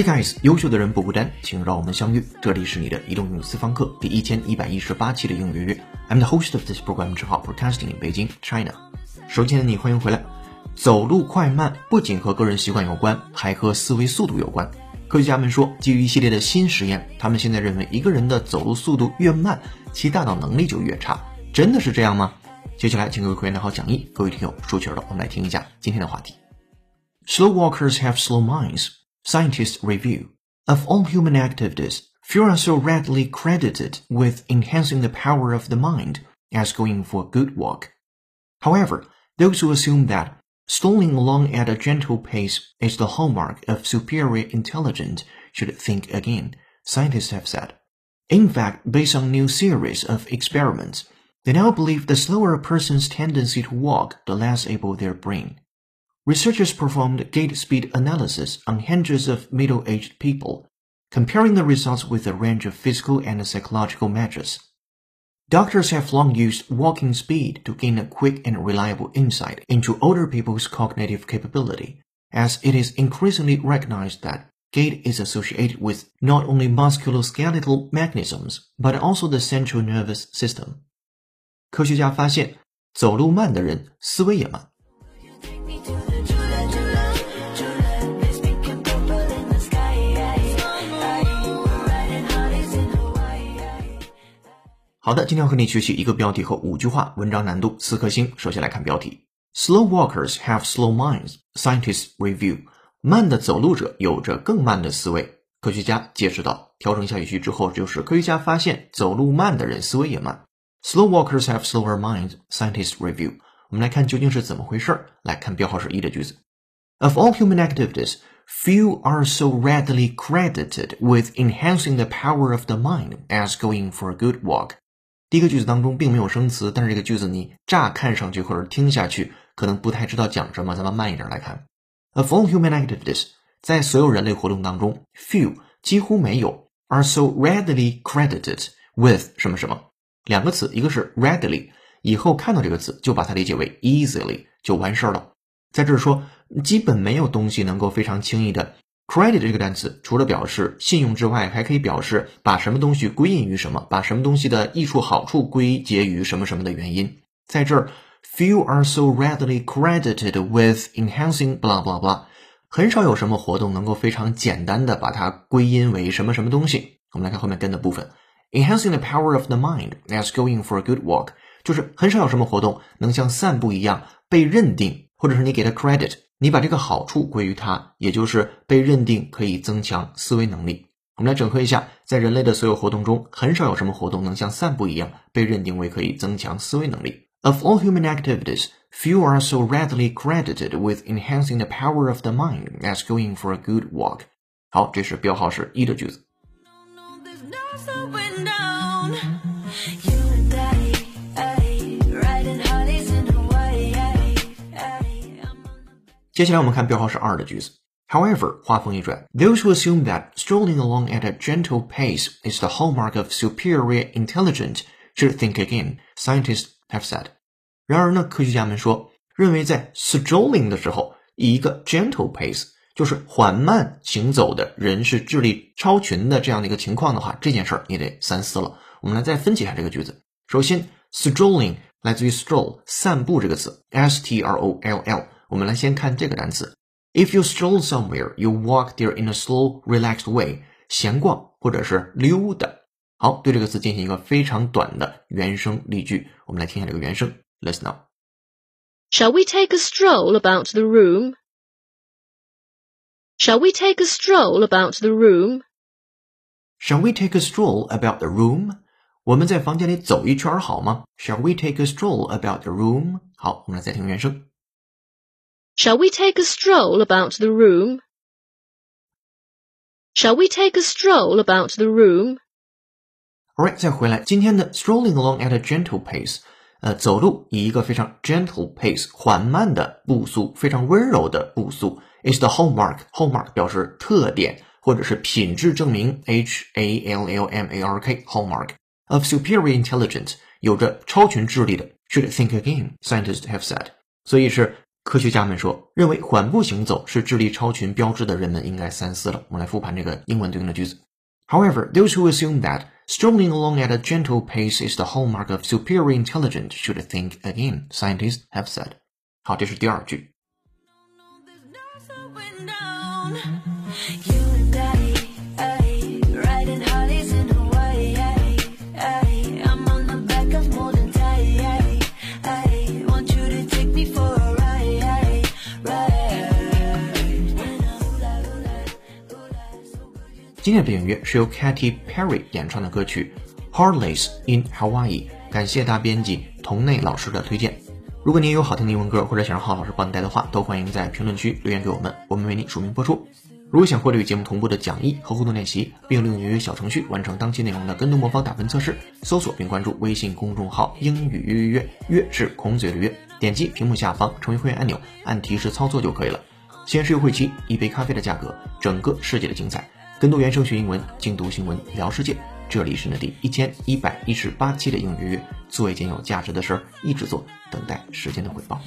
Hey guys，优秀的人不孤单，请让我们相遇。这里是你的移动英语私房课第一千一百一十八期的英语约约。I'm the host of this program，之号 Broadcasting in Beijing, China。首先你欢迎回来。走路快慢不仅和个人习惯有关，还和思维速度有关。科学家们说，基于一系列的新实验，他们现在认为一个人的走路速度越慢，其大脑能力就越差。真的是这样吗？接下来，请各位会员拿好讲义，各位听友竖起耳朵，我们来听一下今天的话题。Slow walkers have slow minds. Scientists review. Of all human activities, few are so readily credited with enhancing the power of the mind as going for a good walk. However, those who assume that strolling along at a gentle pace is the hallmark of superior intelligence should think again, scientists have said. In fact, based on new series of experiments, they now believe the slower a person's tendency to walk, the less able their brain Researchers performed gait speed analysis on hundreds of middle-aged people, comparing the results with a range of physical and psychological measures. Doctors have long used walking speed to gain a quick and reliable insight into older people's cognitive capability, as it is increasingly recognized that gait is associated with not only musculoskeletal mechanisms, but also the central nervous system. 科学家发现，走路慢的人思维也慢。 好的，今天要和你学习一个标题和五句话，文章难度四颗星。首先来看标题：Slow walkers have slow minds. Scientists review. 慢的走路者有着更慢的思维。科学家解释道。调整一下语序之后，就是科学家发现走路慢的人思维也慢。Slow walkers have slower minds. Scientists review. 我们来看究竟是怎么回事儿。来看标号是一的句子：Of all human activities, few are so readily credited with enhancing the power of the mind as going for a good walk. 第一个句子当中并没有生词，但是这个句子你乍看上去或者听下去可能不太知道讲什么。咱们慢一点来看，Of all human activities，在所有人类活动当中，few 几乎没有，are so readily credited with 什么什么两个词，一个是 readily，以后看到这个词就把它理解为 easily 就完事儿了。在这儿说，基本没有东西能够非常轻易的。Credit 这个单词除了表示信用之外，还可以表示把什么东西归因于什么，把什么东西的益处好处归结于什么什么的原因。在这儿，few are so readily credited with enhancing blah blah blah，很少有什么活动能够非常简单的把它归因为什么什么东西。我们来看后面跟的部分，enhancing the power of the mind as going for a good walk，就是很少有什么活动能像散步一样被认定，或者是你给它 credit。你把这个好处归于它，也就是被认定可以增强思维能力。我们来整合一下，在人类的所有活动中，很少有什么活动能像散步一样被认定为可以增强思维能力。Of all human activities, few are so readily credited with enhancing the power of the mind as going for a good walk。好，这是标号是一的句子。接下来我们看标号是二的句子。However，话锋一转，those who assume that strolling along at a gentle pace is the hallmark of superior intelligence should think again. Scientists have said。然而呢，科学家们说，认为在 strolling 的时候，以一个 gentle pace，就是缓慢行走的人是智力超群的这样的一个情况的话，这件事儿你得三思了。我们来再分解一下这个句子。首先，strolling 来自于 stroll 散步这个词，s t r o l l。 我们来先看这个单词：If you stroll somewhere, you walk there in a slow, relaxed way。闲逛或者是溜达。好，对这个词进行一个非常短的原声例句。我们来听一下这个原声，Listen up. Shall we take a stroll about the room? Shall we take a stroll about the room? Shall we take a stroll about the room? 我们在房间里走一圈好吗？Shall we take a stroll about the room? 好，我们来再听原声。 Shall we take a stroll about the room? Shall we take a stroll about the room? Alright，再回来，今天的 strolling along at a gentle pace，呃，走路以一个非常 gentle pace，缓慢的步速，非常温柔的步速，is the hallmark。hallmark 表示特点或者是品质证明，h a l l m a r k hallmark of superior intelligence，有着超群智力的，should think again，scientists have said，所以是 科学家们说，认为缓步行走是智力超群标志的人们应该三思了。我们来复盘这个英文对应的句子。However, those who assume that strolling along at a gentle pace is the hallmark of superior intelligence should think again, scientists have said. 好，这是第二句。 今天的背景乐是由 Katy Perry 演唱的歌曲《Heartless in Hawaii》，感谢大编辑童内老师的推荐。如果您有好听的英文歌，或者想让浩老师帮你带的话，都欢迎在评论区留言给我们，我们为你署名播出。如果想获得与节目同步的讲义和互动练习，并利用约约小程序完成当期内容的跟读模仿打分测试，搜索并关注微信公众号“英语约约约”，约是孔子的约，点击屏幕下方成为会员按钮，按提示操作就可以了。限时优惠期，一杯咖啡的价格，整个世界的精彩。更多原声学英文，精读新闻聊世界。这里是那第一千一百一十八期的英语约，做一件有价值的事儿，一直做，等待时间的回报。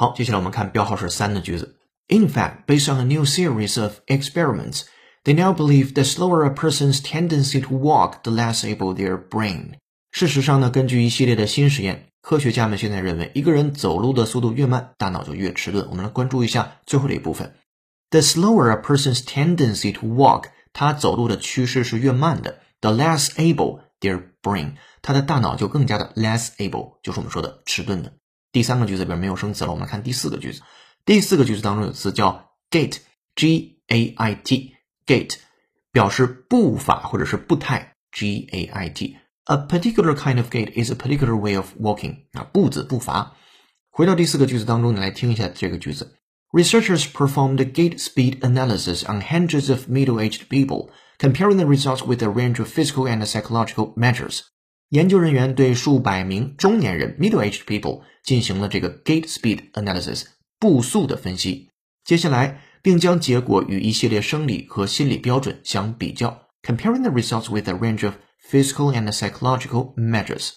好，接下来我们看标号是三的句子。In fact, based on a new series of experiments, they now believe the slower a person's tendency to walk, the less able their brain. 事实上呢，根据一系列的新实验，科学家们现在认为，一个人走路的速度越慢，大脑就越迟钝。我们来关注一下最后的一部分。The slower a person's tendency to walk，他走路的趋势是越慢的，the less able their brain，他的大脑就更加的 less able，就是我们说的迟钝的。 第三个句子里边没有生词了，我们看第四个句子。第四个句子当中有词叫 gait，g a i t，gait 表示步伐或者是步态，g a i t。A particular kind of gait is a particular way of walking 啊，步子步伐。回到第四个句子当中，你来听一下这个句子。Researchers performed gait speed analysis on hundreds of middle-aged people, comparing the results with a range of physical and psychological measures. 研究人员对数百名中年人 （middle-aged people） 进行了这个 gait speed analysis 步速的分析。接下来，并将结果与一系列生理和心理标准相比较，comparing the results with a range of physical and psychological measures。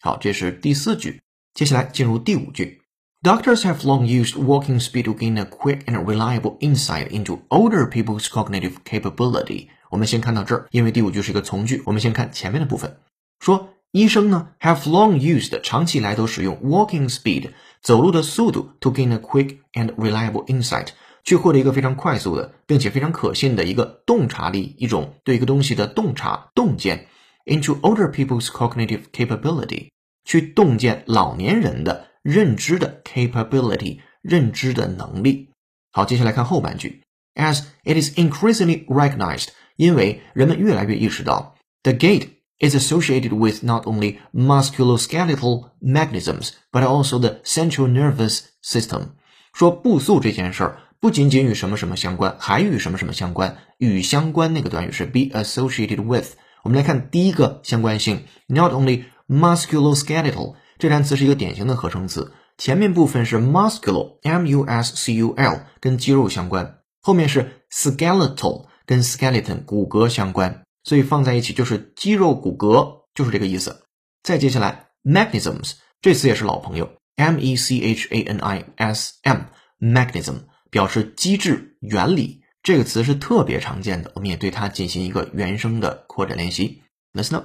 好，这是第四句。接下来进入第五句。Doctors have long used walking speed to gain a quick and reliable insight into older people's cognitive capability。我们先看到这儿，因为第五句是一个从句，我们先看前面的部分，说。 医生呢，have long used 长期以来都使用 walking speed 走路的速度 to gain a quick and reliable insight 去获得一个非常快速的并且非常可信的一个洞察力，一种对一个东西的洞察洞见 into older people's cognitive capability 去洞见老年人的认知的 capability 认知的能力。好，接下来看后半句，as it is increasingly recognized 因为人们越来越意识到 the gate。is associated with not only musculoskeletal mechanisms but also the central nervous system。说步速这件事儿不仅仅与什么什么相关，还与什么什么相关。与相关那个短语是 be associated with。我们来看第一个相关性，not only musculoskeletal 这单词是一个典型的合成词，前面部分是 musculo，m u s c u l，跟肌肉相关，后面是 skeletal，跟 skeleton 骨骼相关。 所以放在一起就是肌肉骨骼，就是这个意思。再接下来，mechanisms 这词也是老朋友，m e c h a n i s m，mechanism 表示机制、原理，这个词是特别常见的。我们也对它进行一个原声的扩展练习。Let's know.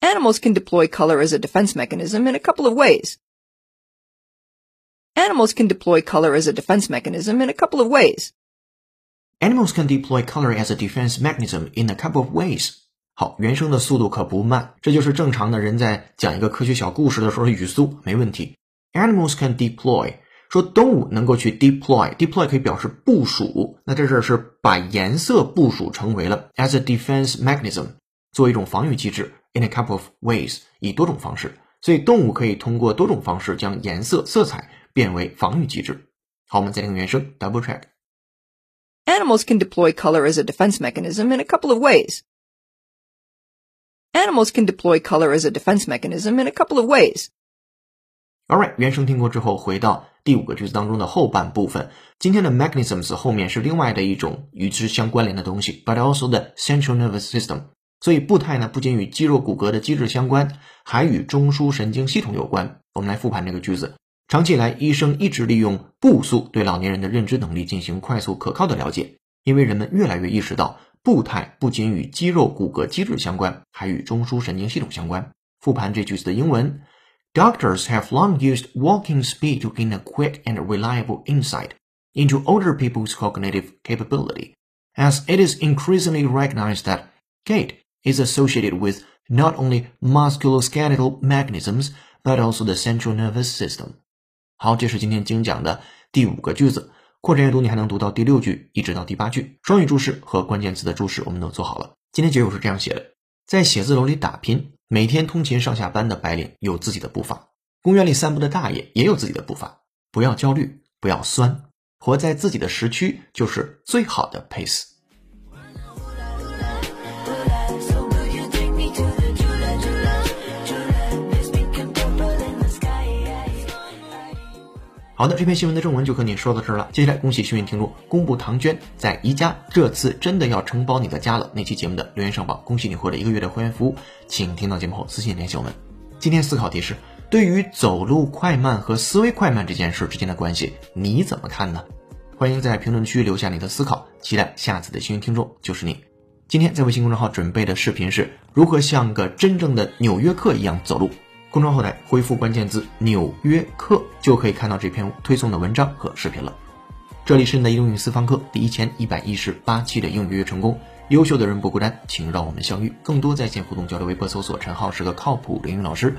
Animals can deploy color as a defense mechanism in a couple of ways. Animals can deploy color as a defense mechanism in a couple of ways. Animals can deploy color as a defense mechanism in a couple of ways。好，原声的速度可不慢，这就是正常的人在讲一个科学小故事的时候语速，没问题。Animals can deploy，说动物能够去 deploy，deploy 可以表示部署，那在这儿是把颜色部署成为了 as a defense mechanism，作为一种防御机制 in a couple of ways，以多种方式。所以动物可以通过多种方式将颜色、色彩变为防御机制。好，我们再听原声 double check。Animals can deploy color as a defense mechanism in a couple of ways. Animals can deploy color as a defense mechanism in a couple of ways. All right，原声听过之后，回到第五个句子当中的后半部分。今天的 mechanisms 后面是另外的一种与之相关联的东西，but also the central nervous system。所以步态呢，不仅与肌肉骨骼的机制相关，还与中枢神经系统有关。我们来复盘这个句子。长期以来，医生一直利用步速对老年人的认知能力进行快速可靠的了解，因为人们越来越意识到步态不仅与肌肉骨骼机制相关，还与中枢神经系统相关。复盘这句子的英文。Doctors have long used walking speed to gain a quick and reliable insight into older people's cognitive capability, as it is increasingly recognized that gait is associated with not only musculoskeletal mechanisms but also the central nervous system. 好，这是今天精讲的第五个句子。扩展阅读，你还能读到第六句一直到第八句。双语注释和关键词的注释我们都做好了。今天结果是这样写的：在写字楼里打拼。每天通勤上下班的白领有自己的步伐，公园里散步的大爷也有自己的步伐。不要焦虑，不要酸，活在自己的时区就是最好的 pace。好的，这篇新闻的正文就和你说到这儿了。接下来，恭喜幸运听众公布唐娟在宜家这次真的要承包你的家了那期节目的留言上榜，恭喜你获得一个月的会员服务，请听到节目后私信联系我们。今天思考题是：对于走路快慢和思维快慢这件事之间的关系，你怎么看呢？欢迎在评论区留下你的思考，期待下次的幸运听众就是你。今天在微信公众号准备的视频是如何像个真正的纽约客一样走路。公众后台回复关键字“纽约客”，就可以看到这篇推送的文章和视频了。这里是你的移动语私房课第一千一百一十八期的英语约成功，优秀的人不孤单，请让我们相遇。更多在线互动交流，微博搜索“陈浩是个靠谱的英语老师”。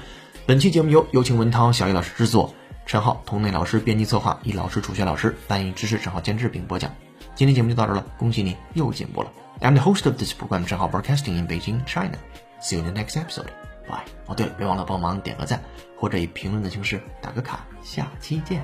本期节目由有请文涛、小易老师制作，陈浩、同内老师编辑策划，易老师、楚学老师翻译支持，陈浩监制并播讲。今天节目就到这了，恭喜你又进步了。I'm the host of this program, 陈浩 Broadcasting in Beijing, China. See you in the next episode. 哦，对了，别忘了帮忙点个赞，或者以评论的形式打个卡。下期见。